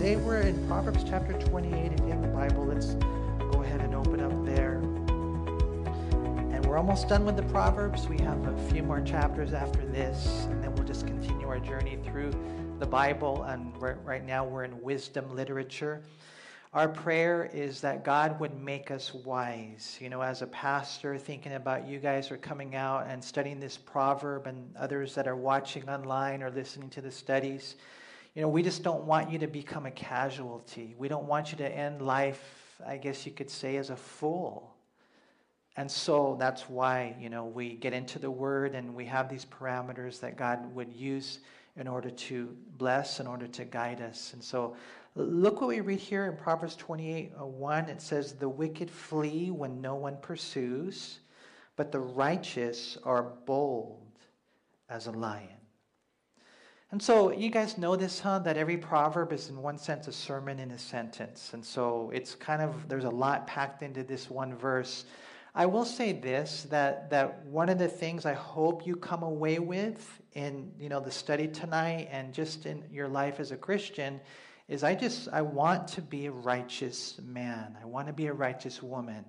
today we're in Proverbs chapter 28 in the Bible. Let's go ahead and open up there. And we're almost done with the Proverbs. We have a few more chapters after this, and then we'll just continue our journey through the Bible. And right now we're in wisdom literature. Our prayer is that God would make us wise. You know, as a pastor, thinking about you guys are coming out and studying this proverb, and others that are watching online or listening to the studies. You know, we just don't want you to become a casualty. We don't want you to end life, I guess you could say, as a fool. And so that's why, you know, we get into the word and we have these parameters that God would use in order to bless, in order to guide us. And so Look what we read here in Proverbs 28 uh, 1. It says, The wicked flee when no one pursues, but the righteous are bold as a lion. And so, you guys know this, huh? That every proverb is, in one sense, a sermon in a sentence. And so, it's kind of, there's a lot packed into this one verse. I will say this that, that one of the things I hope you come away with in you know, the study tonight and just in your life as a Christian is I just I want to be a righteous man. I want to be a righteous woman.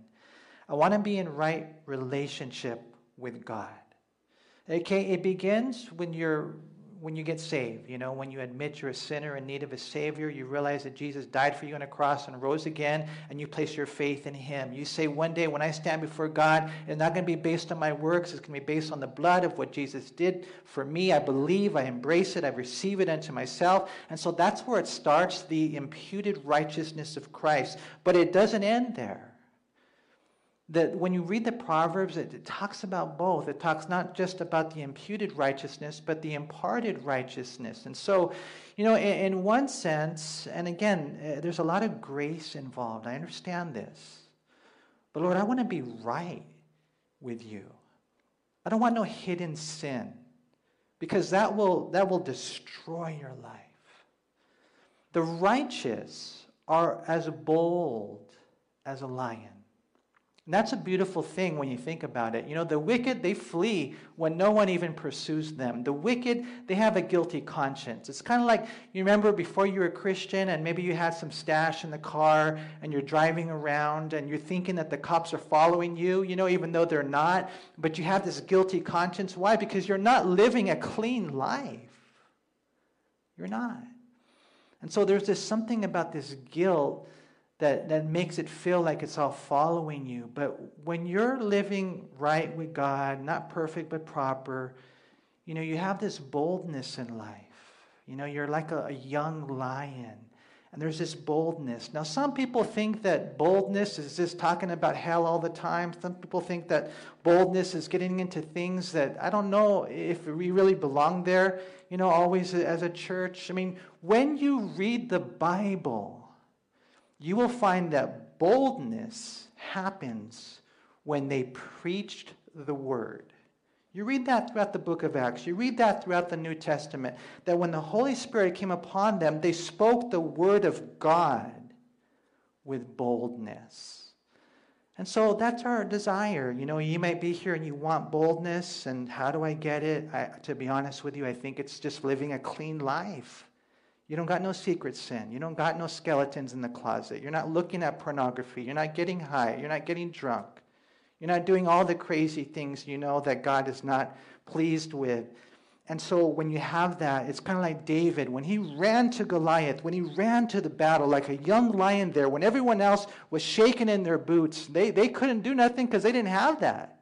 I want to be in right relationship with God. Okay, it begins when you're when you get saved, you know, when you admit you're a sinner in need of a Savior, you realize that Jesus died for you on a cross and rose again, and you place your faith in Him. You say, one day when I stand before God, it's not going to be based on my works, it's going to be based on the blood of what Jesus did for me. I believe, I embrace it, I receive it unto myself. And so that's where it starts the imputed righteousness of Christ. But it doesn't end there that when you read the Proverbs, it, it, talks about both. It talks not just about the imputed righteousness, but the imparted righteousness. And so, you know, in, in one sense, and again, uh, there's a lot of grace involved. I understand this. But Lord, I want to be right with you. I don't want no hidden sin because that will, that will destroy your life. The righteous are as bold as a lion. And that's a beautiful thing when you think about it. You know, the wicked, they flee when no one even pursues them. The wicked, they have a guilty conscience. It's kind of like you remember before you were a Christian and maybe you had some stash in the car and you're driving around and you're thinking that the cops are following you, you know, even though they're not. But you have this guilty conscience. Why? Because you're not living a clean life. You're not. And so there's this something about this guilt that, that makes it feel like it's all following you. But when you're living right with God, not perfect but proper, you know, you have this boldness in life. You know, you're like a, a young lion. And there's this boldness. Now, some people think that boldness is just talking about hell all the time. Some people think that boldness is getting into things that I don't know if we really belong there, you know, always as a church. I mean, when you read the Bible, you will find that boldness happens when they preached the word. You read that throughout the book of Acts. You read that throughout the New Testament. That when the Holy Spirit came upon them, they spoke the word of God with boldness. And so that's our desire. You know, you might be here and you want boldness, and how do I get it? I, to be honest with you, I think it's just living a clean life. You don't got no secret sin. You don't got no skeletons in the closet. You're not looking at pornography. You're not getting high. You're not getting drunk. You're not doing all the crazy things you know that God is not pleased with. And so when you have that, it's kind of like David. When he ran to Goliath, when he ran to the battle like a young lion there, when everyone else was shaking in their boots, they, they couldn't do nothing because they didn't have that.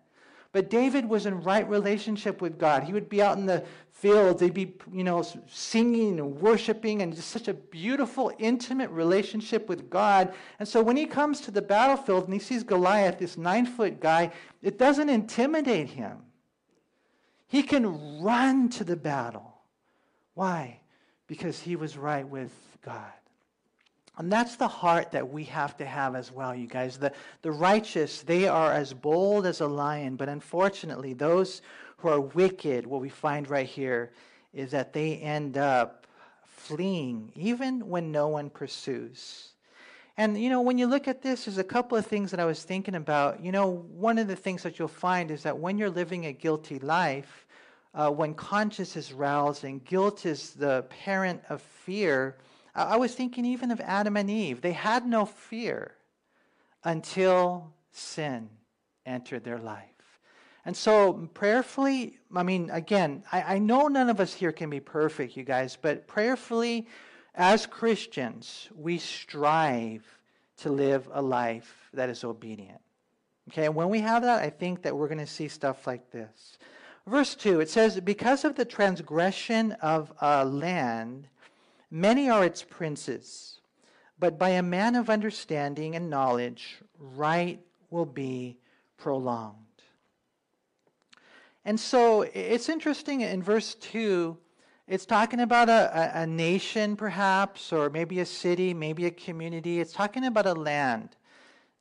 But David was in right relationship with God. He would be out in the fields, they'd be, you know, singing and worshiping, and just such a beautiful, intimate relationship with God. And so when he comes to the battlefield and he sees Goliath, this nine foot guy, it doesn't intimidate him. He can run to the battle. Why? Because he was right with God. And that's the heart that we have to have as well, you guys. The, the righteous, they are as bold as a lion, but unfortunately, those who are wicked, what we find right here is that they end up fleeing, even when no one pursues. And, you know, when you look at this, there's a couple of things that I was thinking about. You know, one of the things that you'll find is that when you're living a guilty life, uh, when conscience is roused and guilt is the parent of fear, I, was thinking even of Adam and Eve. They had no fear until sin entered their life. And so, prayerfully, I mean, again, I, I, know none of us here can be perfect, you guys, but prayerfully, as Christians, we strive to live a life that is obedient. Okay, and when we have that, I think that we're going to see stuff like this. Verse 2, it says, Because of the transgression of a land, many are its princes, but by a man of understanding and knowledge, right will be prolonged. And so it's interesting in verse 2, it's talking about a, a, a, nation, perhaps, or maybe a city, maybe a community. It's talking about a land.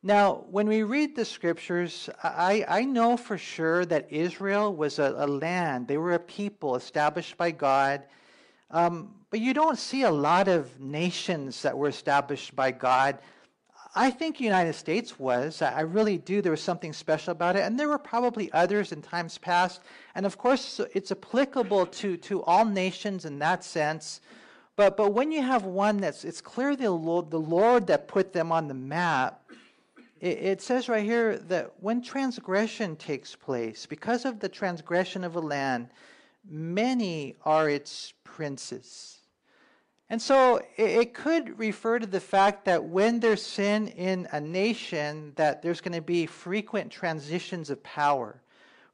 Now, when we read the scriptures, I, I know for sure that Israel was a, a land. They were a people established by God. Um, but you don't see a lot of nations that were established by God. I think the United States was. I really do. There was something special about it. And there were probably others in times past. And of course, it's applicable to, to all nations in that sense. But, but when you have one that's, it's clear the Lord, the Lord that put them on the map, it, it says right here that when transgression takes place, because of the transgression of a land, many are its princes. And so it, could refer to the fact that when there's sin in a nation, that there's going to be frequent transitions of power.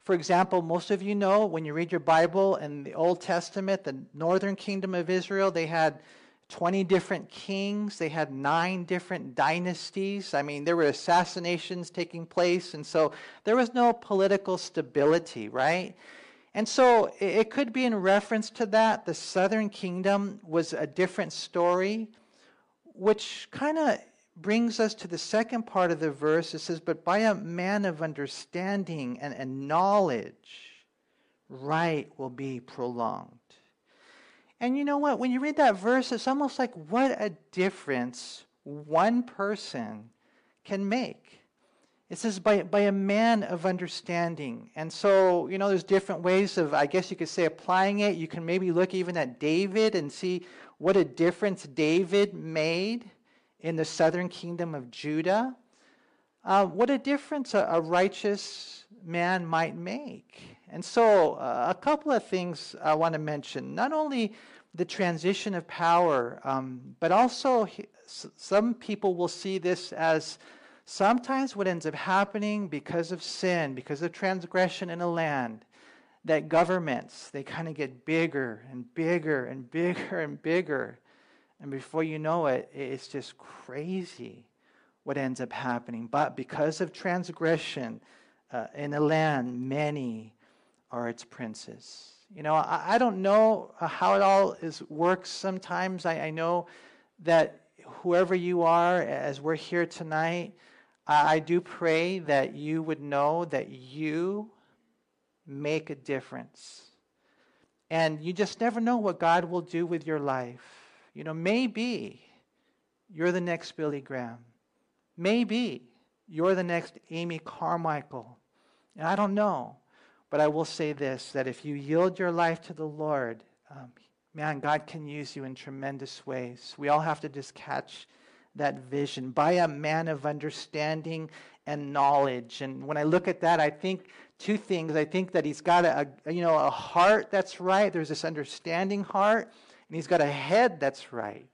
For example, most of you know when you read your Bible in the Old Testament, the northern kingdom of Israel, they had 20 different kings. They had nine different dynasties. I mean, there were assassinations taking place, and so there was no political stability, right? And so it could be in reference to that. The southern kingdom was a different story, which kind of brings us to the second part of the verse. It says, But by a man of understanding and, and knowledge, right will be prolonged. And you know what? When you read that verse, it's almost like what a difference one person can make. It says, by, by a man of understanding. And so, you know, there's different ways of, I guess you could say, applying it. You can maybe look even at David and see what a difference David made in the southern kingdom of Judah. Uh, what a difference a, a righteous man might make. And so, uh, a couple of things I want to mention. Not only the transition of power, um, but also he, some people will see this as sometimes what ends up happening because of sin, because of transgression in a land, that governments, they kind of get bigger and bigger and bigger and bigger. And before you know it, it's just crazy what ends up happening. But because of transgression uh, in a land, many are its princes. You know, I, I don't know how it all is works sometimes. I, I know that whoever you are, as we're here tonight, I, do pray that you would know that you make a difference. And you just never know what God will do with your life. You know, maybe you're the next Billy Graham. Maybe you're the next Amy Carmichael. And I don't know. But I will say this that if you yield your life to the Lord, um, man, God can use you in tremendous ways. We all have to just catch that vision by a man of understanding and knowledge. And when I look at that, I think two things. I think that he's got a, a you know a heart that's right. There's this understanding heart, and he's got a head that's right.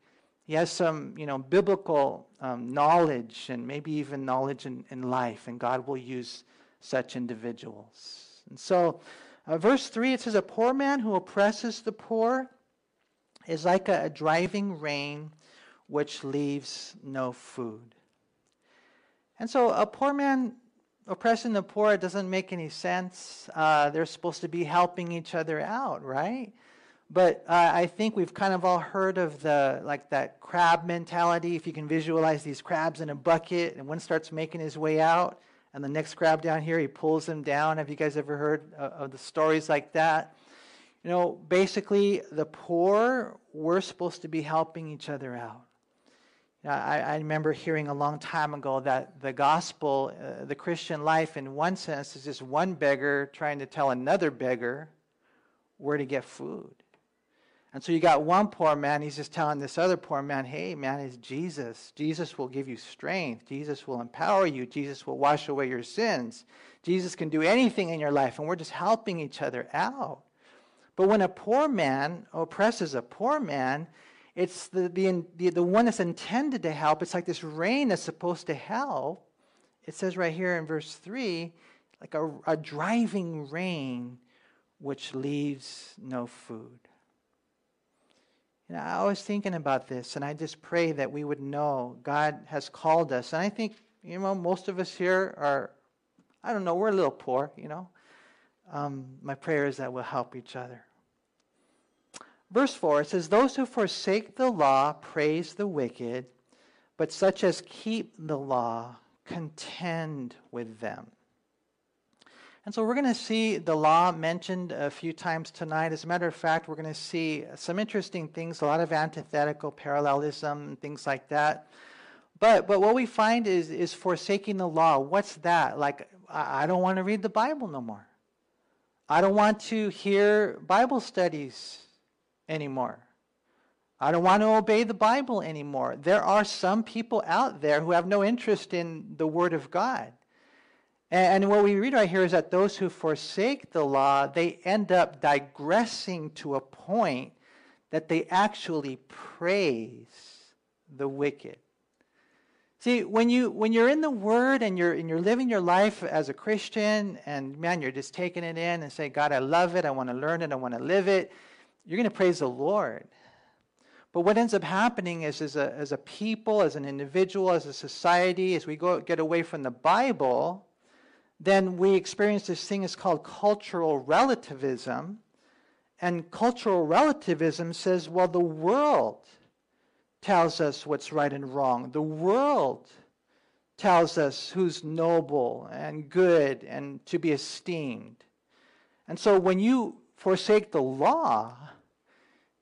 He has some you know biblical um, knowledge and maybe even knowledge in, in life, and God will use such individuals. And so, uh, verse 3, it says, A poor man who oppresses the poor is like a, a driving rain which leaves no food. And so, a poor man oppressing the poor doesn't make any sense. Uh, they're supposed to be helping each other out, right? But uh, I think we've kind of all heard of the like that crab mentality. If you can visualize these crabs in a bucket, and one starts making his way out, and the next crab down here, he pulls them down. Have you guys ever heard of the stories like that? You know, basically, the poor, we're supposed to be helping each other out. I, I remember hearing a long time ago that the gospel, uh, the Christian life, in one sense, is just one beggar trying to tell another beggar where to get food. And so you got one poor man, he's just telling this other poor man, hey, man, it's Jesus. Jesus will give you strength. Jesus will empower you. Jesus will wash away your sins. Jesus can do anything in your life, and we're just helping each other out. But when a poor man oppresses a poor man, it's the, the, the, the one that's intended to help. It's like this rain that's supposed to help. It says right here in verse 3 like a, a driving rain which leaves no food. You know, I was thinking about this, and I just pray that we would know God has called us. And I think, you know, most of us here are, I don't know, we're a little poor, you know. Um, my prayer is that we'll help each other. Verse 4 it says, Those who forsake the law praise the wicked, but such as keep the law contend with them. And so we're going to see the law mentioned a few times tonight. As a matter of fact, we're going to see some interesting things, a lot of antithetical parallelism and things like that. But, but what we find is, is forsaking the law. What's that? Like, I don't want to read the Bible no more. I don't want to hear Bible studies anymore. I don't want to obey the Bible anymore. There are some people out there who have no interest in the Word of God. And, what we read right here is that those who forsake the law, they end up digressing to a point that they actually praise the wicked. See, when you when you're in the Word and you're and you're living your life as a Christian, and man, you're just taking it in and saying, God, I love it, I want to learn it, I want to live it, you're going to praise the Lord. But what ends up happening is, as a, as a people, as an individual, as a society, as we go get away from the Bible, then we experience this thing is called cultural relativism. And cultural relativism says, well, the world tells us what's right and wrong. The world tells us who's noble and good and to be esteemed. And so when you forsake the law,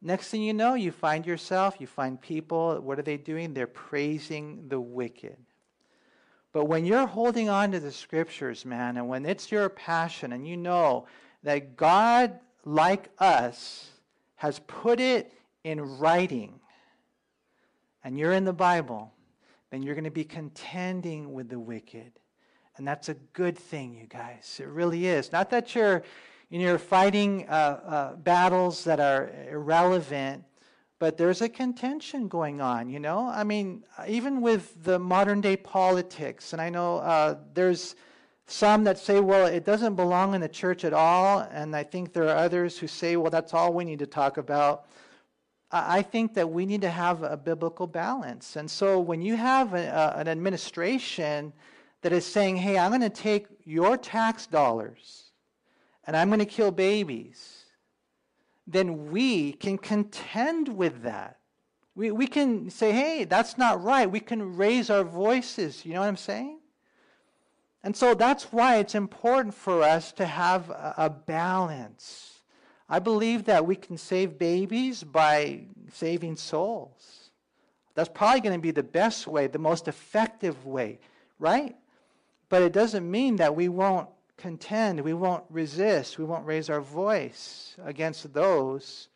next thing you know, you find yourself, you find people, what are they doing? They're praising the wicked. But when you're holding on to the scriptures, man, and when it's your passion and you know that God, like us, has put it in writing, and you're in the Bible, then you're going to be contending with the wicked. And that's a good thing, you guys. It really is. Not that you're, you're fighting uh, uh, battles that are irrelevant, but there's a contention going on, you know? I mean, even with the modern day politics, and I know uh, there's some that say, well, it doesn't belong in the church at all, and I think there are others who say, well, that's all we need to talk about. I think that we need to have a biblical balance. And so when you have a, a, an administration that is saying, hey, I'm going to take your tax dollars and I'm going to kill babies then we can contend with that. We, we can say, hey, that's not right. We can raise our voices. You know what I'm saying? And so that's why it's important for us to have a, a balance. I believe that we can save babies by saving souls. That's probably going to be the best way, the most effective way, right? But it doesn't mean that we won't contend, we won't resist, we won't raise our voice against those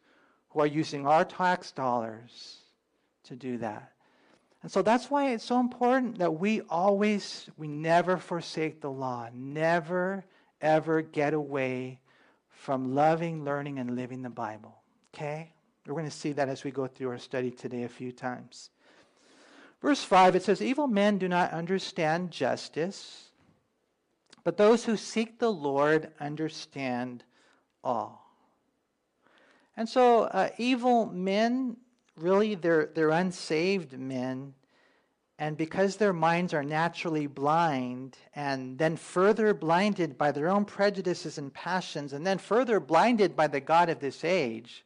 who are using our tax dollars to do that. And so that's why it's so important that we always, we never forsake the law, never, ever get away from loving, learning, and living the Bible. Okay? We're going to see that as we go through our study today a few times. Verse 5, it says, Evil men do not understand justice but those who seek the Lord understand all. And so, uh, evil men, really, they're, they're unsaved men. And because their minds are naturally blind, and then further blinded by their own prejudices and passions, and then further blinded by the God of this age,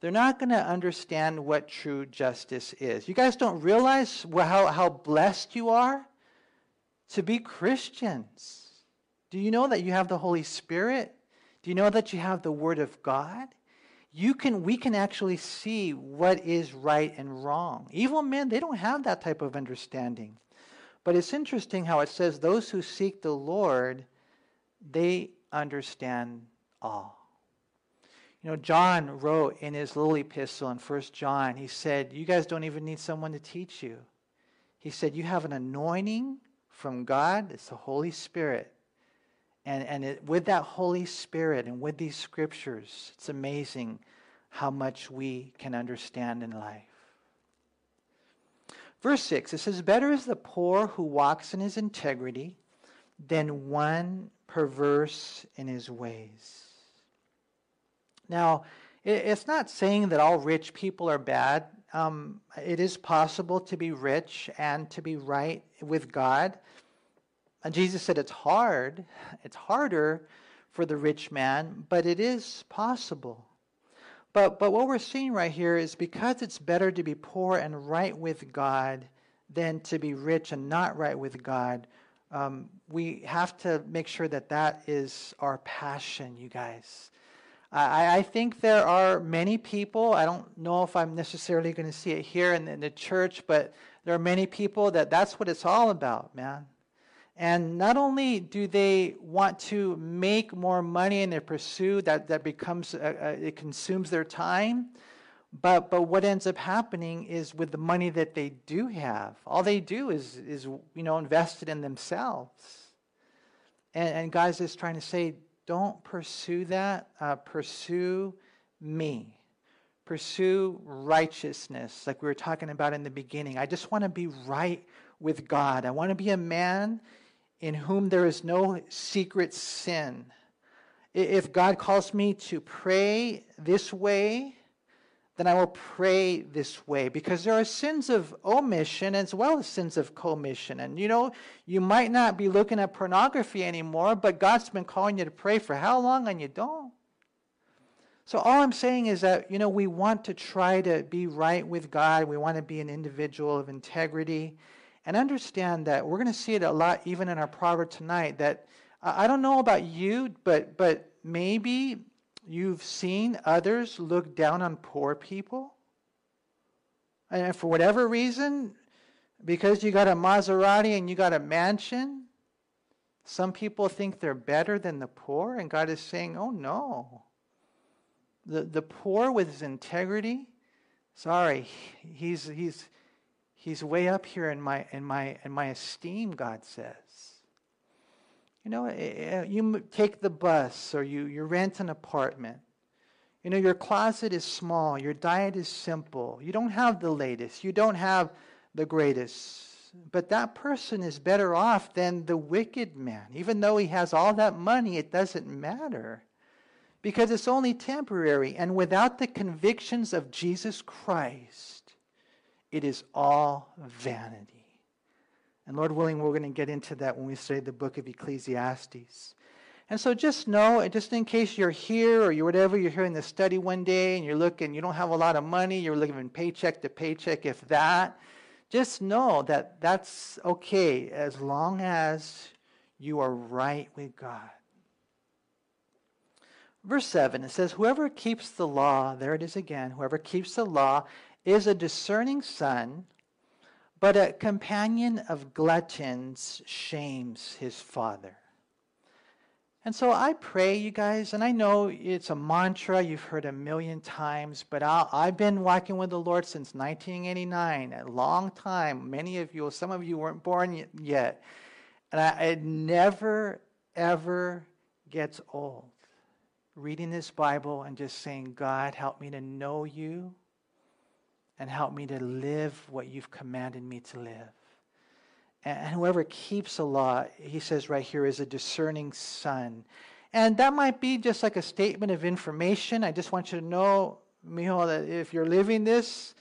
they're not going to understand what true justice is. You guys don't realize how, how blessed you are to be Christians. Do you know that you have the Holy Spirit? Do you know that you have the Word of God? You can, we can actually see what is right and wrong. Evil men, they don't have that type of understanding. But it's interesting how it says those who seek the Lord, they understand all. You know, John wrote in his little epistle in First John, he said, You guys don't even need someone to teach you. He said, You have an anointing from God, it's the Holy Spirit. And, and it, with that Holy Spirit and with these scriptures, it's amazing how much we can understand in life. Verse 6, it says, Better is the poor who walks in his integrity than one perverse in his ways. Now, it's not saying that all rich people are bad. Um, it is possible to be rich and to be right with God. And Jesus said it's hard. It's harder for the rich man, but it is possible. But, but what we're seeing right here is because it's better to be poor and right with God than to be rich and not right with God, um, we have to make sure that that is our passion, you guys. I, I think there are many people, I don't know if I'm necessarily going to see it here in, in the church, but there are many people that that's what it's all about, man. And not only do they want to make more money in their pursuit, that, that becomes, uh, uh, it consumes their time, but, but what ends up happening is with the money that they do have, all they do is, is you know, invested in themselves. And, and is trying to say, don't pursue that. Uh, pursue me. Pursue righteousness, like we were talking about in the beginning. I just want to be right with God. I want to be a man in whom there is no secret sin. If God calls me to pray this way, then I will pray this way because there are sins of omission as well as sins of commission. And you know, you might not be looking at pornography anymore, but God's been calling you to pray for how long and you don't? So all I'm saying is that, you know, we want to try to be right with God. We want to be an individual of integrity. And understand that we're going to see it a lot even in our proverb tonight that uh, I don't know about you, but but maybe you've seen others look down on poor people. And for whatever reason, because you got a Maserati and you got a mansion, some people think they're better than the poor, and God is saying, oh no. The, the poor with his integrity, sorry, he's, he's, he's way up here in my, in, my, in my esteem, God says. You know, eh, eh, you take the bus or you, you rent an apartment. You know, your closet is small, your diet is simple, you don't have the latest, you don't have the greatest. But that person is better off than the wicked man. Even though he has all that money, it doesn't matter because it's only temporary. And without the convictions of Jesus Christ, it is all vanity. And Lord willing, we're going to get into that when we study the book of Ecclesiastes. And so just know, just in case you're here or you're whatever, you're here in the study one day and you're looking, you don't have a lot of money, you're living paycheck to paycheck, if that, just know that that's okay as long as you are right with God. Verse 7, it says, Whoever keeps the law, there it is again, whoever keeps the law is a discerning son but a companion of gluttons shames his father. And so I pray, you guys, and I know it's a mantra you've heard a million times, but i have been walking with the Lord since 1989, a long time. Many of you, some of you weren't born yet. And I, it never, ever gets old reading this Bible and just saying, God, help me to know you and help me to live what you've commanded me to live. And whoever keeps the law, he says right here, is a discerning son. And that might be just like a statement of information. I just want you to know, mijo, that if you're living this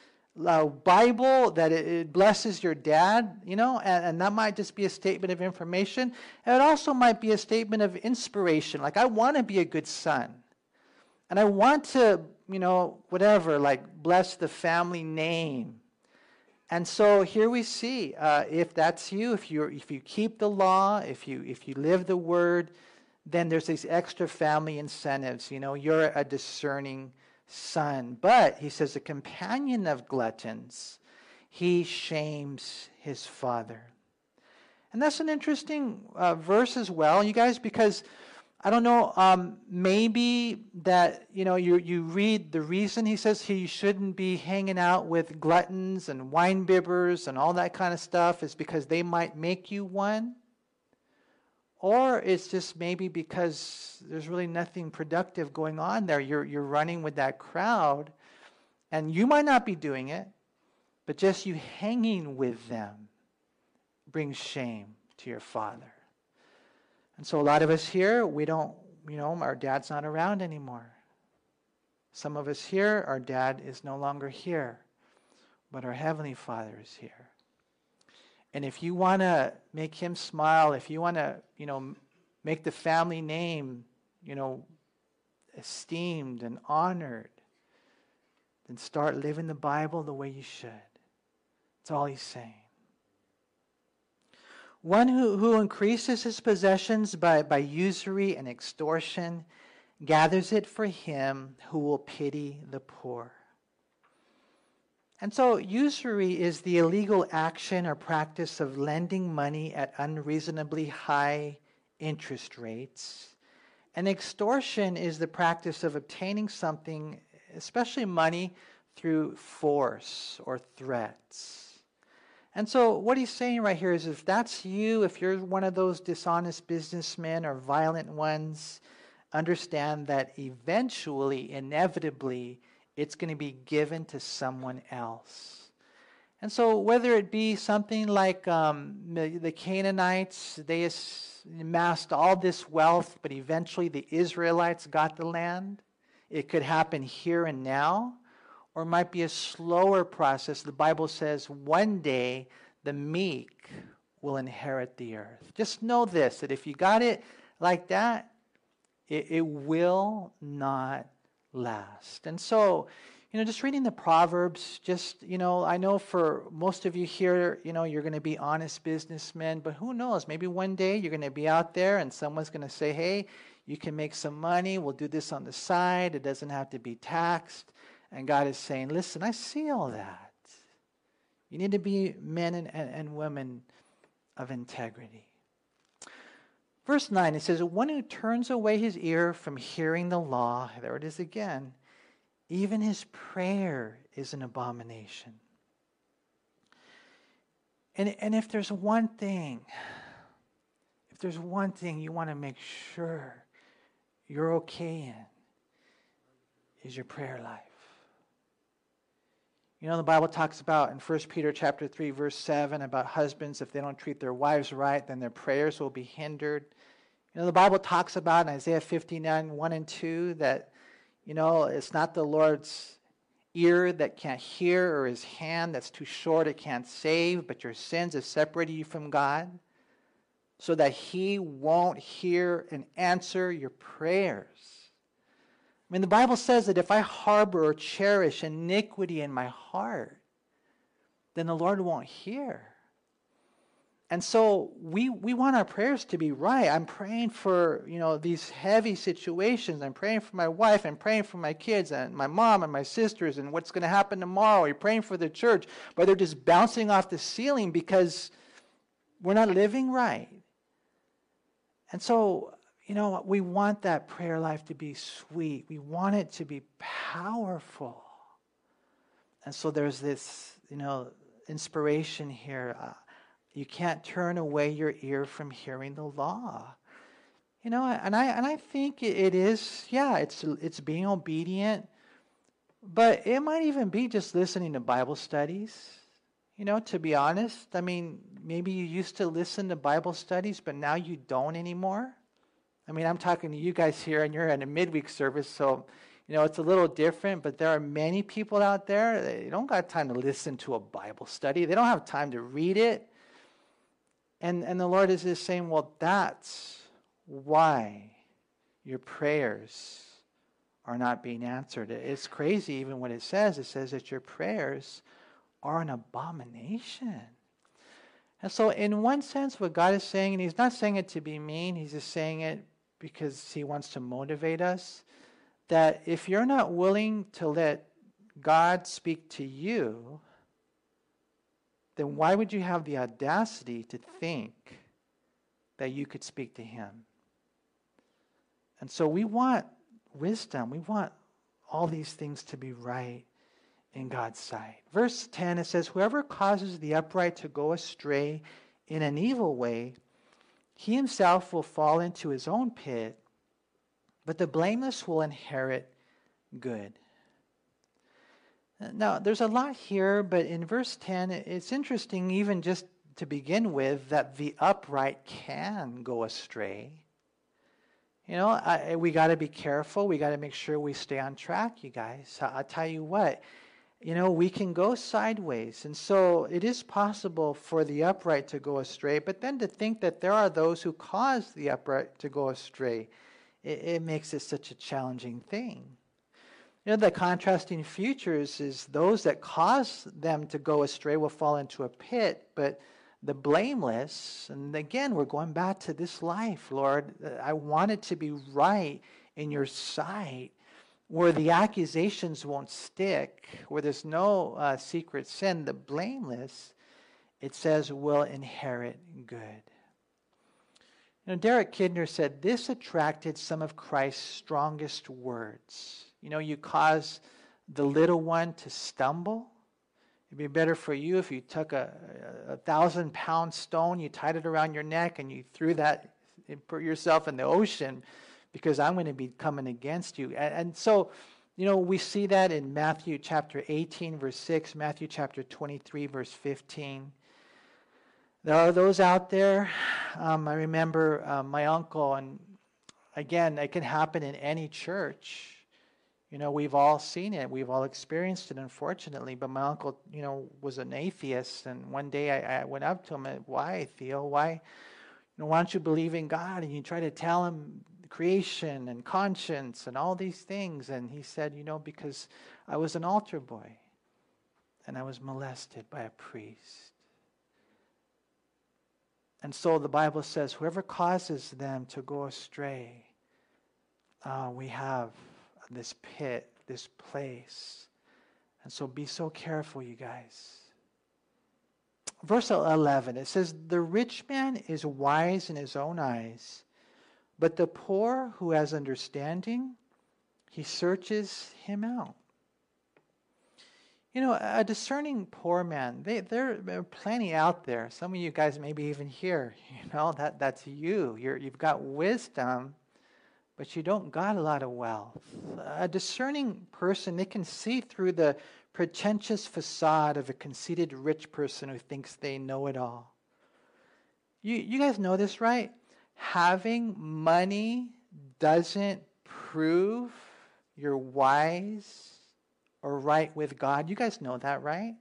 uh, Bible, that it, it, blesses your dad, you know, and, and that might just be a statement of information. And it also might be a statement of inspiration. Like, I want to be a good son. And I want to you know, whatever, like bless the family name. And so here we see, uh, if that's you, if you if you keep the law, if you if you live the word, then there's these extra family incentives. You know, you're a discerning son. But he says, a companion of gluttons, he shames his father. And that's an interesting uh, verse as well, you guys, because I don't know, um, maybe that, you know, you, you read the reason he says he shouldn't be hanging out with gluttons and wine bibbers and all that kind of stuff is because they might make you one. Or it's just maybe because there's really nothing productive going on there. You're, you're running with that crowd, and you might not be doing it, but just you hanging with them brings shame to your father. And so a lot of us here, we don't, you know, our dad's not around anymore. Some of us here, our dad is no longer here, but our Heavenly Father is here. And if you want to make him smile, if you want to, you know, make the family name, you know, esteemed and honored, then start living the Bible the way you should. That's all he's saying. One who, who increases his possessions by, by usury and extortion gathers it for him who will pity the poor. And so, usury is the illegal action or practice of lending money at unreasonably high interest rates. And extortion is the practice of obtaining something, especially money, through force or threats. And so, what he's saying right here is if that's you, if you're one of those dishonest businessmen or violent ones, understand that eventually, inevitably, it's going to be given to someone else. And so, whether it be something like um, the Canaanites, they amassed all this wealth, but eventually the Israelites got the land, it could happen here and now or might be a slower process. The Bible says one day the meek will inherit the earth. Just know this that if you got it like that, it, it will not last. And so, you know, just reading the Proverbs, just, you know, I know for most of you here, you know, you're going to be honest businessmen, but who knows? Maybe one day you're going to be out there and someone's going to say, hey, you can make some money. We'll do this on the side. It doesn't have to be taxed. And God is saying, listen, I see all that. You need to be men and, and, and women of integrity. Verse 9, it says, One who turns away his ear from hearing the law, there it is again, even his prayer is an abomination. And, and if there's one thing, if there's one thing you want to make sure you're okay in, is your prayer life. You know, the Bible talks about in 1 Peter chapter 3, verse 7, about husbands, if they don't treat their wives right, then their prayers will be hindered. You know, the Bible talks about in Isaiah 59, 1 and 2, that, you know, it's not the Lord's ear that can't hear or his hand that's too short it can't save, but your sins have separated you from God so that he won't hear and answer your prayers. I mean, the Bible says that if I harbor or cherish iniquity in my heart, then the Lord won't hear. And so we, we want our prayers to be right. I'm praying for, you know, these heavy situations. I'm praying for my wife. I'm praying for my kids and my mom and my sisters and what's going to happen tomorrow. You're praying for the church, but they're just bouncing off the ceiling because we're not living right. And so you know, what? we want that prayer life to be sweet. We want it to be powerful. And so there's this, you know, inspiration here. Uh, you can't turn away your ear from hearing the law. You know, and I and I think it is, yeah, it's it's being obedient, but it might even be just listening to Bible studies. You know, to be honest, I mean, maybe you used to listen to Bible studies, but now you don't anymore. I mean, I'm talking to you guys here, and you're in a midweek service, so you know it's a little different. But there are many people out there they don't got time to listen to a Bible study. They don't have time to read it. And and the Lord is just saying, well, that's why your prayers are not being answered. It's crazy, even what it says. It says that your prayers are an abomination. And so, in one sense, what God is saying, and He's not saying it to be mean, He's just saying it because he wants to motivate us, that if you're not willing to let God speak to you, then why would you have the audacity to think that you could speak to him? And so we want wisdom. We want all these things to be right in God's sight. Verse 10 it says, Whoever causes the upright to go astray in an evil way, he himself will fall into his own pit, but the blameless will inherit good. Now, there's a lot here, but in verse 10, it's interesting, even just to begin with, that the upright can go astray. You know, I, we got to be careful. We got to make sure we stay on track, you guys. I'll tell you what, you know, we can go sideways. And so it is possible for the upright to go astray, but then to think that there are those who cause the upright to go astray, it, it makes it such a challenging thing. You know, the contrasting futures is those that cause them to go astray will fall into a pit, but the blameless, and again, we're going back to this life, Lord. I want it to be right in your sight, where the accusations won't stick, where there's no uh, secret sin. The blameless, it says, will inherit good. You know, Derek Kidner said this attracted some of Christ's strongest words. You know, you cause the little one to stumble It'd be better for you if you took a, a, thousand pound stone, you tied it around your neck, and you threw that, put yourself in the ocean because I'm going to be coming against you. And, and, so, you know, we see that in Matthew chapter 18, verse 6, Matthew chapter 23, verse 15. There are those out there. Um, I remember uh, my uncle, and again, it can happen in any church. You know, we've all seen it. We've all experienced it, unfortunately. But my uncle, you know, was an atheist. And one day I, I went up to him and, why, Theo? Why, you know, why don't you believe in God? And you try to tell him creation and conscience and all these things. And he said, you know, because I was an altar boy and I was molested by a priest. And so the Bible says, whoever causes them to go astray, uh, we have this pit, this place. And so be so careful, you guys. Verse 11, it says, The rich man is wise in his own eyes, but the poor who has understanding, he searches him out. You know, a discerning poor man, they, there are plenty out there. Some of you guys maybe even here, you know, that, that's you. You're, you've got wisdom but you don't got a lot of wealth. A discerning person, they can see through the pretentious facade of a conceited rich person who thinks they know it all. You, you guys know this, right? Having money doesn't prove you're wise or right with God. You guys know that, right?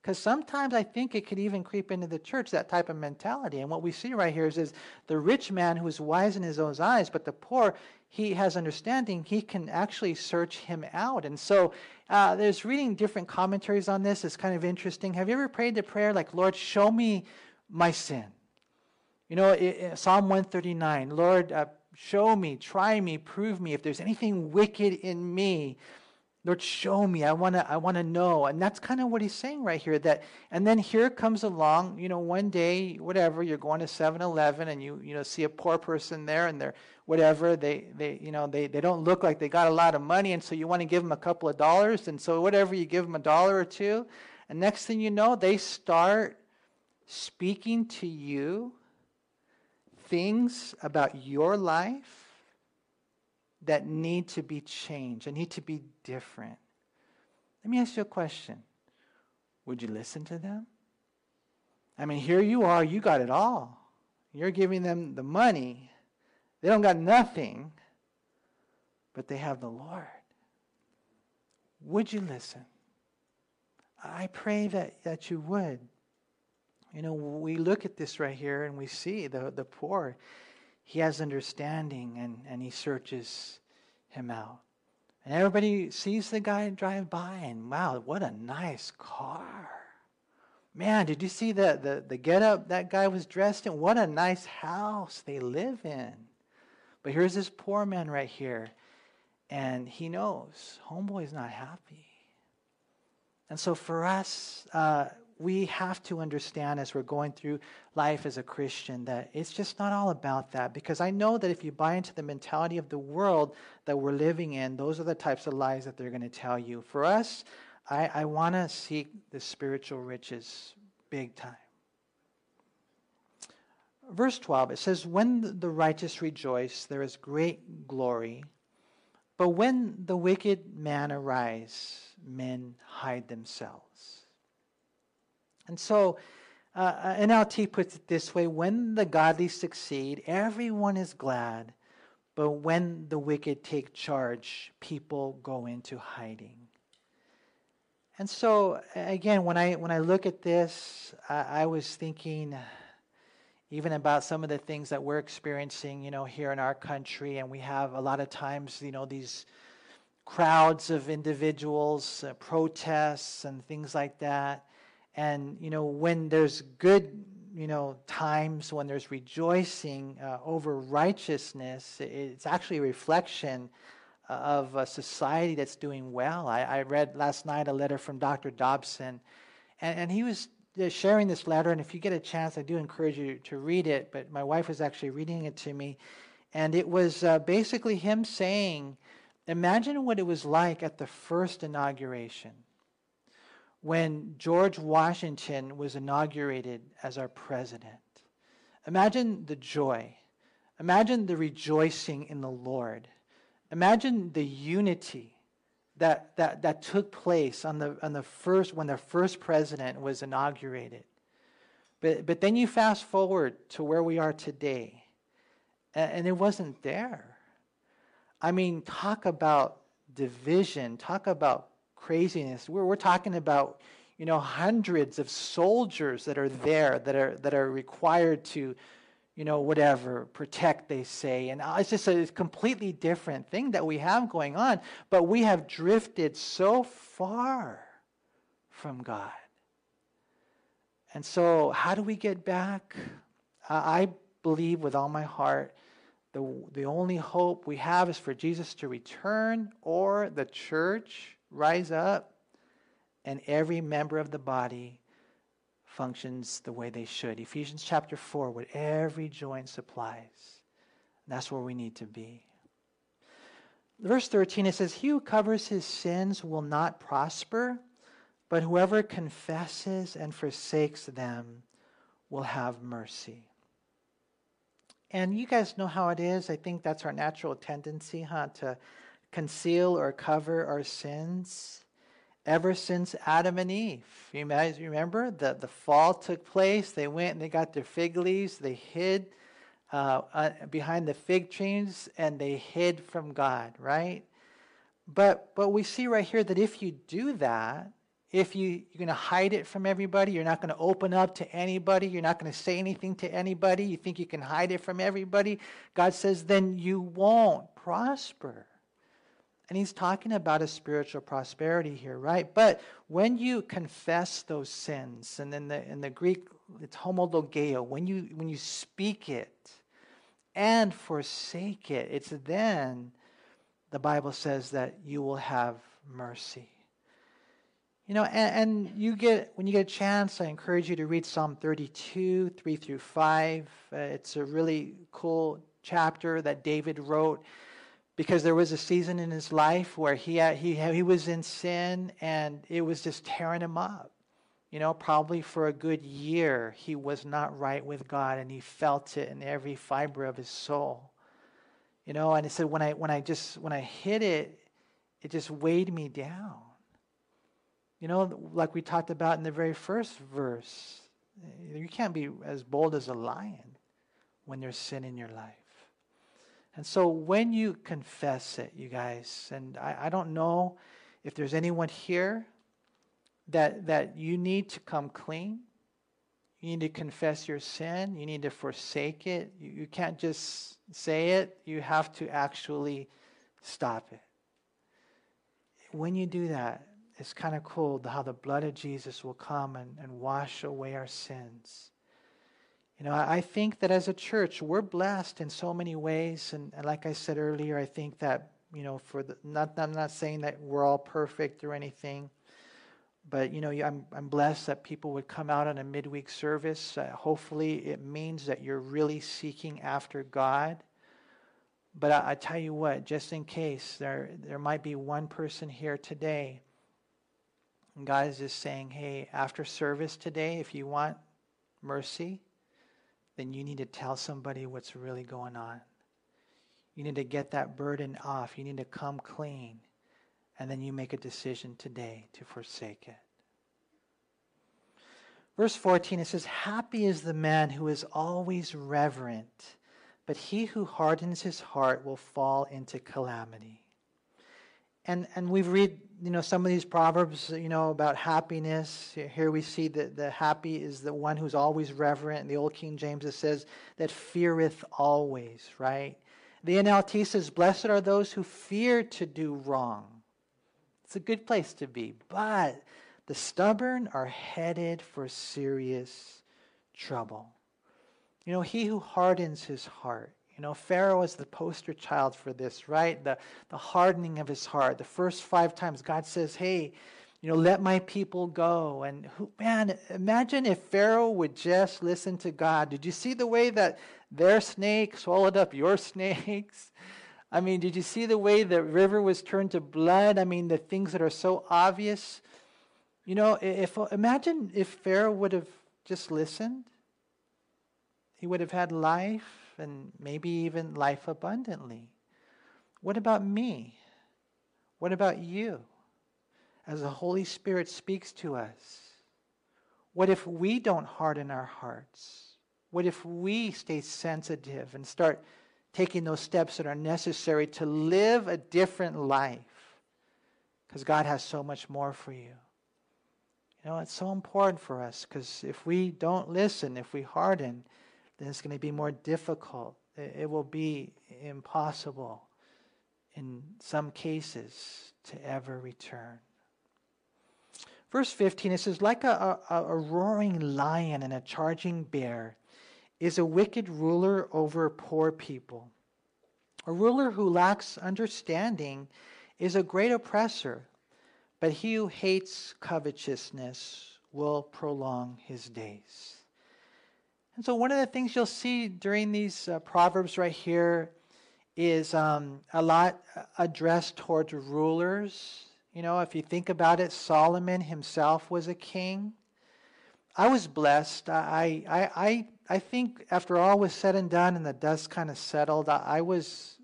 Because sometimes I think it could even creep into the church, that type of mentality. And what we see right here is, is the rich man who is wise in his own eyes, but the poor, he has understanding, he can actually search him out. And so uh, there's reading different commentaries on this. It's kind of interesting. Have you ever prayed the prayer like, Lord, show me my sin? You know, it, Psalm 139, Lord, uh, show me, try me, prove me if there's anything wicked in me Lord, show me. I want to I want to know. And that's kind of what he's saying right here that and then here comes along, you know, one day, whatever, you're going to 7-Eleven and you you know see a poor person there and they're whatever, they they you know, they they don't look like they got a lot of money and so you want to give them a couple of dollars and so whatever you give them a dollar or two, and next thing you know, they start speaking to you things about your life that need to be changed and need to be different. Let me ask you a question. Would you listen to them? I mean, here you are, you got it all. You're giving them the money. They don't got nothing, but they have the Lord. Would you listen? I pray that, that you would. You know, we look at this right here and we see the, the poor he has understanding and, and he searches him out. And everybody sees the guy drive by and wow, what a nice car. Man, did you see the, the, the getup that guy was dressed in? What a nice house they live in. But here's this poor man right here, and he knows homeboy's not happy. And so for us, uh, we have to understand as we're going through life as a Christian that it's just not all about that. Because I know that if you buy into the mentality of the world that we're living in, those are the types of lies that they're going to tell you. For us, I, I want to seek the spiritual riches big time. Verse 12, it says, When the righteous rejoice, there is great glory. But when the wicked man arise, men hide themselves. And so, uh, NLT puts it this way when the godly succeed, everyone is glad. But when the wicked take charge, people go into hiding. And so, again, when I, when I look at this, I, I was thinking even about some of the things that we're experiencing, you know, here in our country. And we have a lot of times, you know, these crowds of individuals, uh, protests, and things like that. And, you know, when there's good, you know, times when there's rejoicing uh, over righteousness, it's actually a reflection uh, of a society that's doing well. I, I read last night a letter from Dr. Dobson, and, and he was uh, sharing this letter. And if you get a chance, I do encourage you to read it. But my wife was actually reading it to me. And it was uh, basically him saying, Imagine what it was like at the first inauguration when George Washington was inaugurated as our president. Imagine the joy. Imagine the rejoicing in the Lord. Imagine the unity that, that, that took place on the, on the first, when the first president was inaugurated. But, but then you fast forward to where we are today, and, and it wasn't there. I mean, talk about division, talk about craziness. We're, we're talking about, you know, hundreds of soldiers that are there that are, that are required to, you know, whatever, protect, they say. And uh, it's just a completely different thing that we have going on. But we have drifted so far from God. And so, how do we get back? I believe with all my heart the, the only hope we have is for Jesus to return or the church rise up and every member of the body functions the way they should. Ephesians chapter 4, what every joint supplies. That's where we need to be. Verse 13, it says, He who covers his sins will not prosper, but whoever confesses and forsakes them will have mercy. And you guys know how it is. I think that's our natural tendency, huh? To conceal or cover our sins. Ever since Adam and Eve. You guys remember? The, the fall took place. They went and they got their fig leaves. They hid uh, uh, behind the fig trees and they hid from God, right? But, but we see right here that if you do that, if you, you're going to hide it from everybody, you're not going to open up to anybody, you're not going to say anything to anybody, you think you can hide it from everybody, God says, then you won't prosper. And he's talking about a spiritual prosperity here, right? But when you confess those sins, and in the, in the Greek, it's homologeo, when you, when you speak it and forsake it, it's then the Bible says that you will have mercy. You know, and, and, you get when you get a chance, I encourage you to read Psalm 32, 3 through 5. Uh, it's a really cool chapter that David wrote because there was a season in his life where he had, he he was in sin and it was just tearing him up. You know, probably for a good year he was not right with God and he felt it in every fiber of his soul. You know, and he said when I when I just when I hit it, it just weighed me down. You know, like we talked about in the very first verse, you can't be as bold as a lion when there's sin in your life. And so when you confess it, you guys, and I, I don't know if there's anyone here that, that you need to come clean. You need to confess your sin. You need to forsake it. You, you can't just say it, you have to actually stop it. When you do that, it's kind of cool how the blood of Jesus will come and, and wash away our sins. You know, I think that as a church, we're blessed in so many ways. And, and like I said earlier, I think that, you know, for the, not, I'm not saying that we're all perfect or anything, but you know, I'm, I'm blessed that people would come out on a midweek service. Uh, hopefully, it means that you're really seeking after God. But I, I, tell you what, just in case, there, there might be one person here today. And God is just saying, hey, after service today, if you want mercy, then you need to tell somebody what's really going on. You need to get that burden off. You need to come clean. And then you make a decision today to forsake it. Verse 14, it says, Happy is the man who is always reverent, but he who hardens his heart will fall into calamity. And, and we've read, you know, some of these proverbs, you know, about happiness. Here we see that the happy is the one who's always reverent. In the Old King James, it says that feareth always, right? The NLT says, Blessed are those who fear to do wrong. It's a good place to be. But the stubborn are headed for serious trouble. You know, he who hardens his heart. You know, Pharaoh is the poster child for this, right? The, the hardening of his heart. The first five times God says, hey, you know, let my people go. And who, man, imagine if Pharaoh would just listen to God. Did you see the way that their snake swallowed up your snakes? I mean, did you see the way the river was turned to blood? I mean, the things that are so obvious. You know, if imagine if Pharaoh would have just listened, he would have had life and maybe even life abundantly. What about me? What about you? As the Holy Spirit speaks to us, what if we don't harden our hearts? What if we stay sensitive and start taking those steps that are necessary to live a different life? Because God has so much more for you. You know, it's so important for us because if we don't listen, if we harden, then it's going to be more difficult. It will be impossible in some cases to ever return. Verse 15, it says, Like a, a, a roaring lion and a charging bear is a wicked ruler over poor people. A ruler who lacks understanding is a great oppressor but he who hates covetousness will prolong his days. And so, one of the things you'll see during these uh, proverbs right here is um, a lot addressed towards rulers. You know, if you think about it, Solomon himself was a king. I was blessed. I, I, I, I think after all was said and done and the dust kind of settled, I, I was,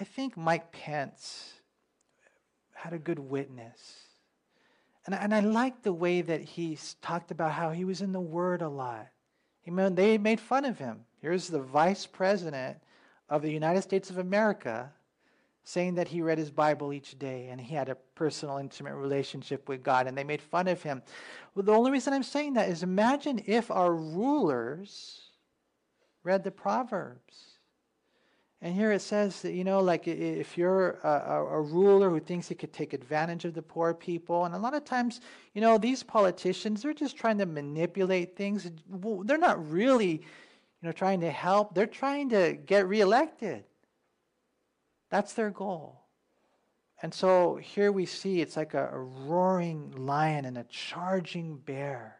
I think Mike Pence had a good witness. And, and I liked the way that he talked about how he was in the Word a lot. He, they made fun of him. Here's the vice president of the United States of America saying that he read his Bible each day and he had a personal, intimate relationship with God, and they made fun of him. Well, the only reason I'm saying that is imagine if our rulers read the Proverbs. And here it says that, you know, like if you're a, a, ruler who thinks he could take advantage of the poor people, and a lot of times, you know, these politicians, they're just trying to manipulate things. They're not really, you know, trying to help. They're trying to get reelected. That's their goal. And so here we see it's like a, a roaring lion and a charging bear.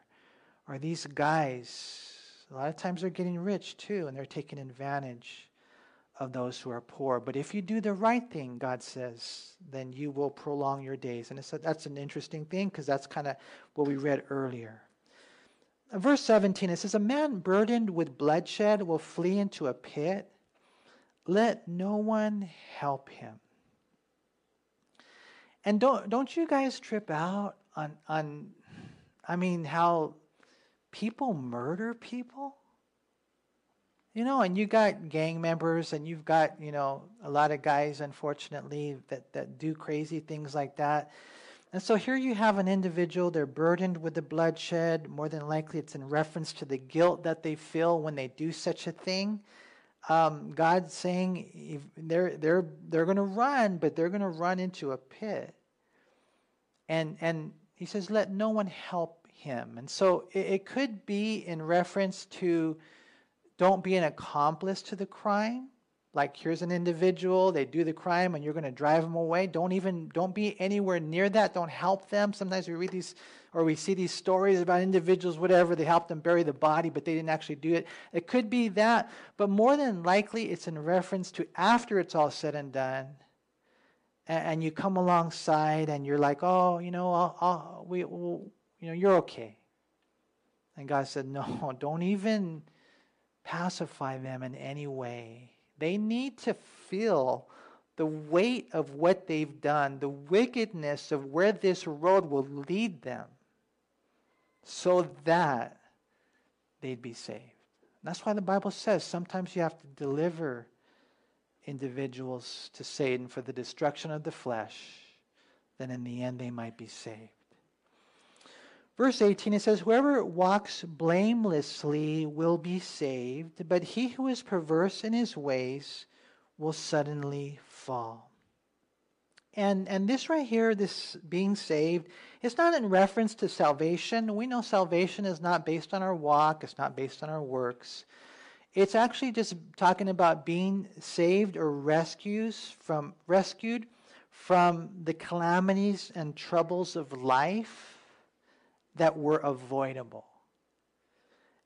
Or these guys, a lot of times they're getting rich too, and they're taking advantage of those who are poor. But if you do the right thing, God says, then you will prolong your days. And a, that's an interesting thing because that's kind of what we read earlier. Verse 17, it says, A man burdened with bloodshed will flee into a pit. Let no one help him. And don't, don't you guys trip out on, on, I mean, how people murder people? You know, and you got gang members, and you've got, you know, a lot of guys, unfortunately, that, that do crazy things like that. And so here you have an individual, they're burdened with the bloodshed. More than likely, it's in reference to the guilt that they feel when they do such a thing. Um, God's saying they're, they're, they're going to run, but they're going to run into a pit. And, and he says, let no one help him. And so it, it could be in reference to don't be an accomplice to the crime. like here's an individual, they do the crime, and you're going to drive them away. Don't even don't be anywhere near that. Don't help them. Sometimes we read these or we see these stories about individuals, whatever, they helped them bury the body, but they didn't actually do it. It could be that, but more than likely, it's in reference to after it's all said and done and, you come alongside and you're like, oh, you know, I'll, I'll, we, we'll, you know, you're okay. And God said, no, don't even pacify them in any way. They need to feel the weight of what they've done, the wickedness of where this road will lead them, so that they'd be saved. That's why the Bible says sometimes you have to deliver individuals to Satan for the destruction of the flesh, then in the end they might be saved. Verse 18 it says, Whoever walks blamelessly will be saved, but he who is perverse in his ways will suddenly fall. And, and this right here, this being saved, is not in reference to salvation. We know salvation is not based on our walk, it's not based on our works. It's actually just talking about being saved or rescues from rescued from the calamities and troubles of life that were avoidable.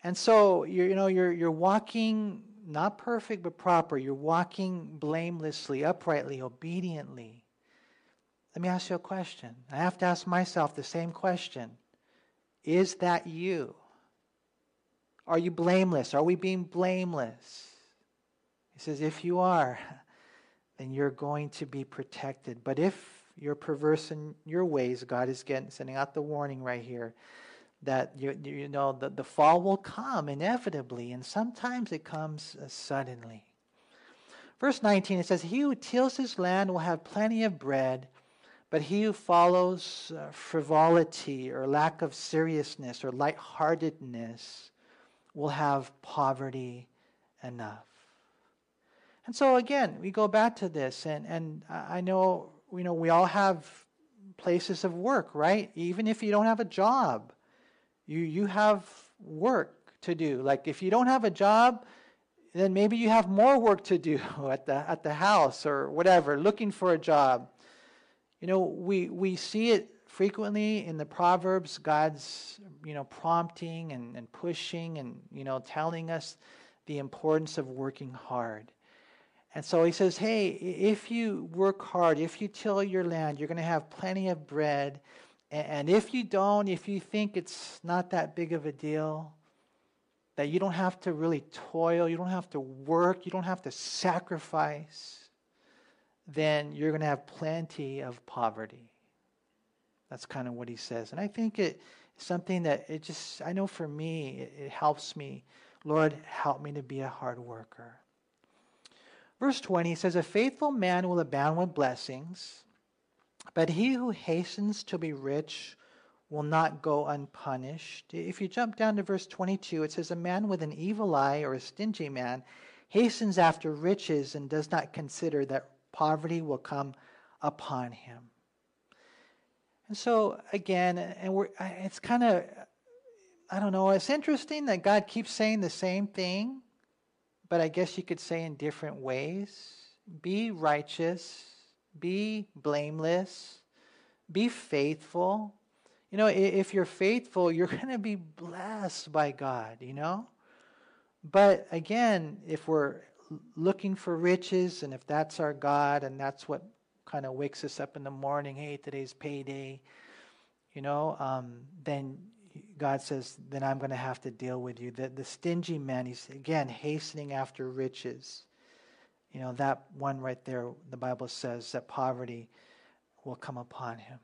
And so you're, you know you're you're walking not perfect but proper. You're walking blamelessly, uprightly, obediently. Let me ask you a question. I have to ask myself the same question. Is that you? Are you blameless? Are we being blameless? He says, if you are, then you're going to be protected. But if you're perverse in your ways, God is getting sending out the warning right here that you, you know the, the fall will come inevitably, and sometimes it comes uh, suddenly. Verse 19 it says, He who tills his land will have plenty of bread, but he who follows uh, frivolity or lack of seriousness or lightheartedness will have poverty enough. And so again, we go back to this, and, and I know you know we all have places of work, right? Even if you don't have a job, you you have work to do. Like if you don't have a job, then maybe you have more work to do at the at the house or whatever, looking for a job. You know, we we see it frequently in the Proverbs, God's you know prompting and, and pushing and you know telling us the importance of working hard. And so he says, hey, if you work hard, if you till your land, you're going to have plenty of bread. And if you don't, if you think it's not that big of a deal, that you don't have to really toil, you don't have to work, you don't have to sacrifice, then you're going to have plenty of poverty. That's kind of what he says. And I think it's something that it just, I know for me, it, it helps me. Lord, help me to be a hard worker. Verse 20 says, A faithful man will abound with blessings, but he who hastens to be rich will not go unpunished. If you jump down to verse 22, it says, A man with an evil eye or a stingy man hastens after riches and does not consider that poverty will come upon him. And so again, and we're it's kind of I don't know, it's interesting that God keeps saying the same thing, but I guess you could say in different ways. Be righteous, be blameless, be faithful. You know, if you're faithful, you're going to be blessed by God, you know? But again, if we're looking for riches and if that's our God and that's what kind of wakes us up in the morning, hey, today's payday, you know, um, then God says, then I'm going to have to deal with you. The, the stingy man, he's again hastening after riches. You know, that one right there, the Bible says that poverty will come upon him.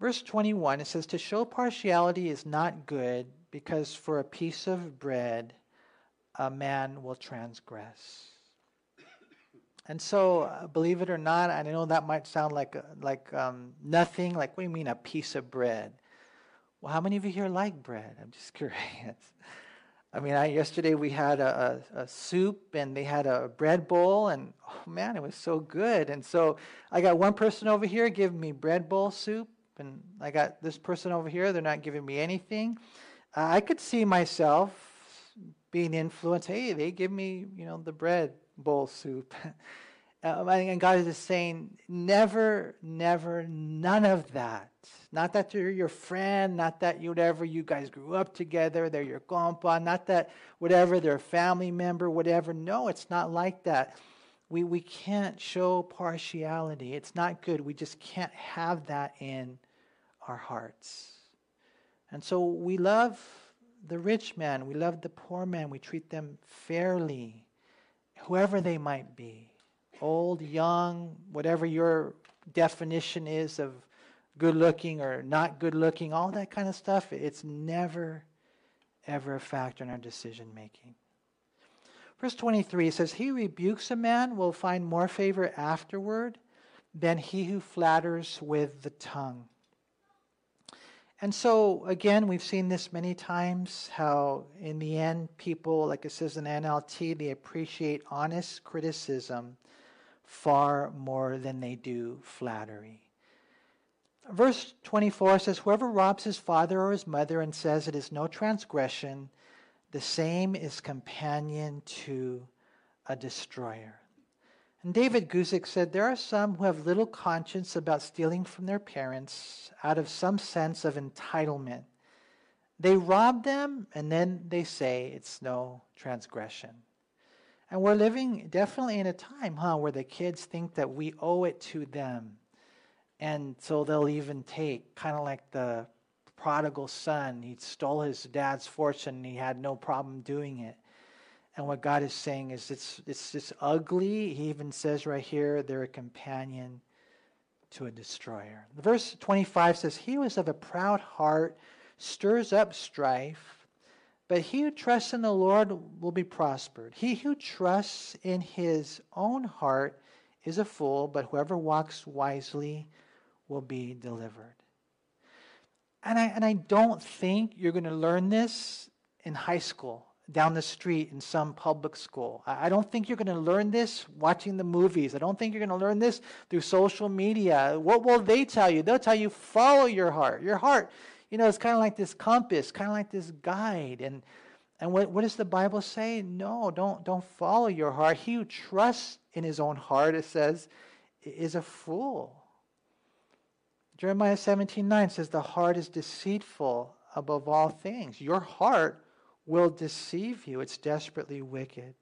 Verse 21, it says, To show partiality is not good, because for a piece of bread a man will transgress. And so, uh, believe it or not, I know that might sound like uh, like um, nothing. Like, what do you mean a piece of bread? Well, how many of you here like bread? I'm just curious. I mean, I, yesterday we had a, a, a, soup and they had a bread bowl, and oh man, it was so good. And so I got one person over here giving me bread bowl soup, and I got this person over here, they're not giving me anything. Uh, I could see myself being influenced. Hey, they give me, you know, the bread bowl soup. Uh, and God is saying, never, never, none of that. Not that they're your friend, not that you, whatever, you guys grew up together, they're your compa, not that whatever, they're a family member, whatever. No, it's not like that. We, we can't show partiality. It's not good. We just can't have that in our hearts. And so we love the rich man, we love the poor man, we treat them fairly, whoever they might be old, young, whatever your definition is of good looking or not good looking, all that kind of stuff, it's never, ever a factor in our decision making. Verse 23 says, He rebukes a man will find more favor afterward than he who flatters with the tongue. And so, again, we've seen this many times how, in the end, people, like it says in NLT, they appreciate honest criticism far more than they do flattery. Verse 24 says, Whoever robs his father or his mother and says it is no transgression, the same is companion to a destroyer. And David Guzik said, There are some who have little conscience about stealing from their parents out of some sense of entitlement. They rob them and then they say it's no transgression. And we're living definitely in a time, huh, where the kids think that we owe it to them. And so they'll even take, kind of like the prodigal son. He stole his dad's fortune and he had no problem doing it. And what God is saying is it's, it's just ugly. He even says right here, they're a companion to a destroyer. Verse 25 says, He is of a proud heart stirs up strife, but he who trusts in the Lord will be prospered. He who trusts in his own heart is a fool, but whoever walks wisely will be delivered. And I, and I don't think you're going to learn this in high school down the street in some public school. I don't think you're going to learn this watching the movies. I don't think you're going to learn this through social media. What will they tell you? They'll tell you, follow your heart. Your heart, you know, it's kind of like this compass, kind of like this guide. And, and what, what does the Bible say? No, don't, don't follow your heart. He who trusts in his own heart, it says, is a fool. Jeremiah 17 9 says, The heart is deceitful above all things. Your heart will deceive you. It's desperately wicked.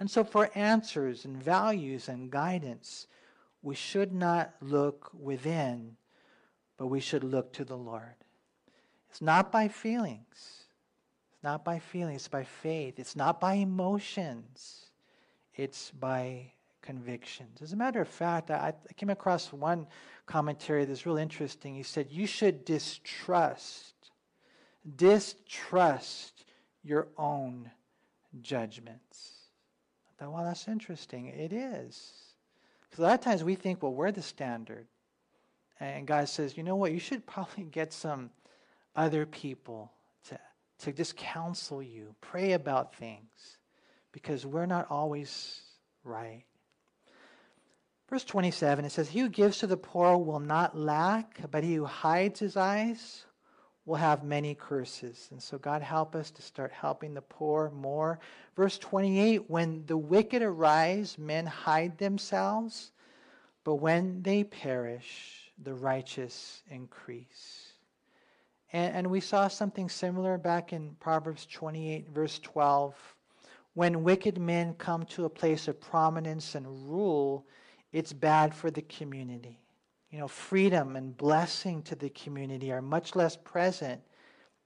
And so, for answers and values and guidance, we should not look within, but we should look to the Lord. It's not by feelings. It's not by feelings. It's by faith. It's not by emotions. It's by convictions. As a matter of fact, I, I came across one commentary that's real interesting. He said, You should distrust distrust your own judgments. I thought, well, that's interesting. It is. Because a lot of times we think, well, we're the standard. And God says, you know what? You should probably get some other people to, to just counsel you, pray about things, because we're not always right. Verse 27, it says, He who gives to the poor will not lack, but he who hides his eyes will have many curses. And so, God, help us to start helping the poor more. Verse 28 When the wicked arise, men hide themselves, but when they perish, the righteous increase. And, and we saw something similar back in Proverbs 28, verse 12. When wicked men come to a place of prominence and rule, it's bad for the community you know, freedom and blessing to the community are much less present.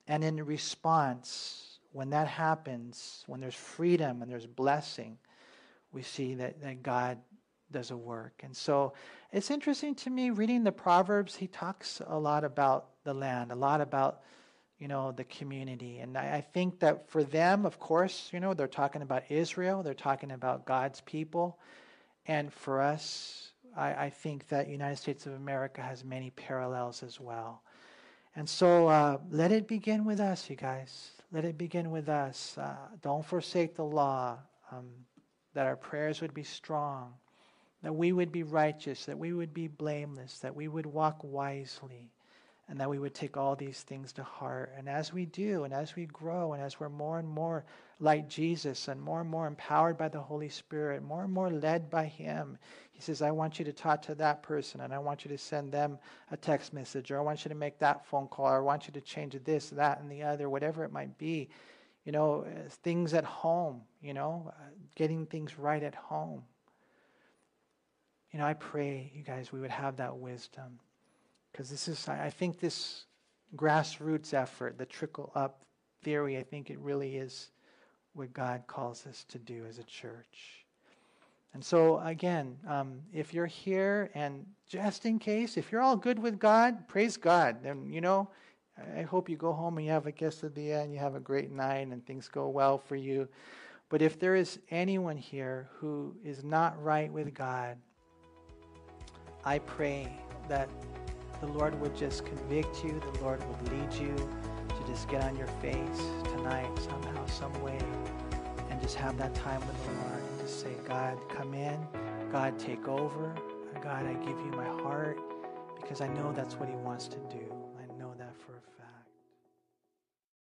And in response, when that happens, when there's freedom and there's blessing, we see that, that God does a work. And so it's interesting to me reading the Proverbs, he talks a lot about the land, a lot about, you know, the community. And I, I think that for them, of course, you know, they're talking about Israel, they're talking about God's people. And for us, I, I think that United States of America has many parallels as well. And so uh, let it begin with us, you guys. Let it begin with us. Uh, don't forsake the law, um, that our prayers would be strong, that we would be righteous, that we would be blameless, that we would walk wisely and that we would take all these things to heart. And as we do, and as we grow, and as we're more and more like Jesus, and more and more empowered by the Holy Spirit, more and more led by Him, He says, I want you to talk to that person, and I want you to send them a text message, or I want you to make that phone call, or I want you to change this, that, and the other, whatever it might be. You know, things at home, you know, uh, getting things right at home. You know, I pray, you guys, we would have that wisdom because this is, I think, this grassroots effort, the trickle up theory, I think it really is what God calls us to do as a church. And so, again, um, if you're here and just in case, if you're all good with God, praise God. And, you know, I hope you go home and you have a quesadilla and you have a great night and things go well for you. But if there is anyone here who is not right with God, I pray that the Lord would just convict you, the Lord would lead you to just get on your face tonight, somehow, some way, and just have that time with the Lord and just say, God, come in. God, take over. God, I give you my heart because I know that's what He wants to do.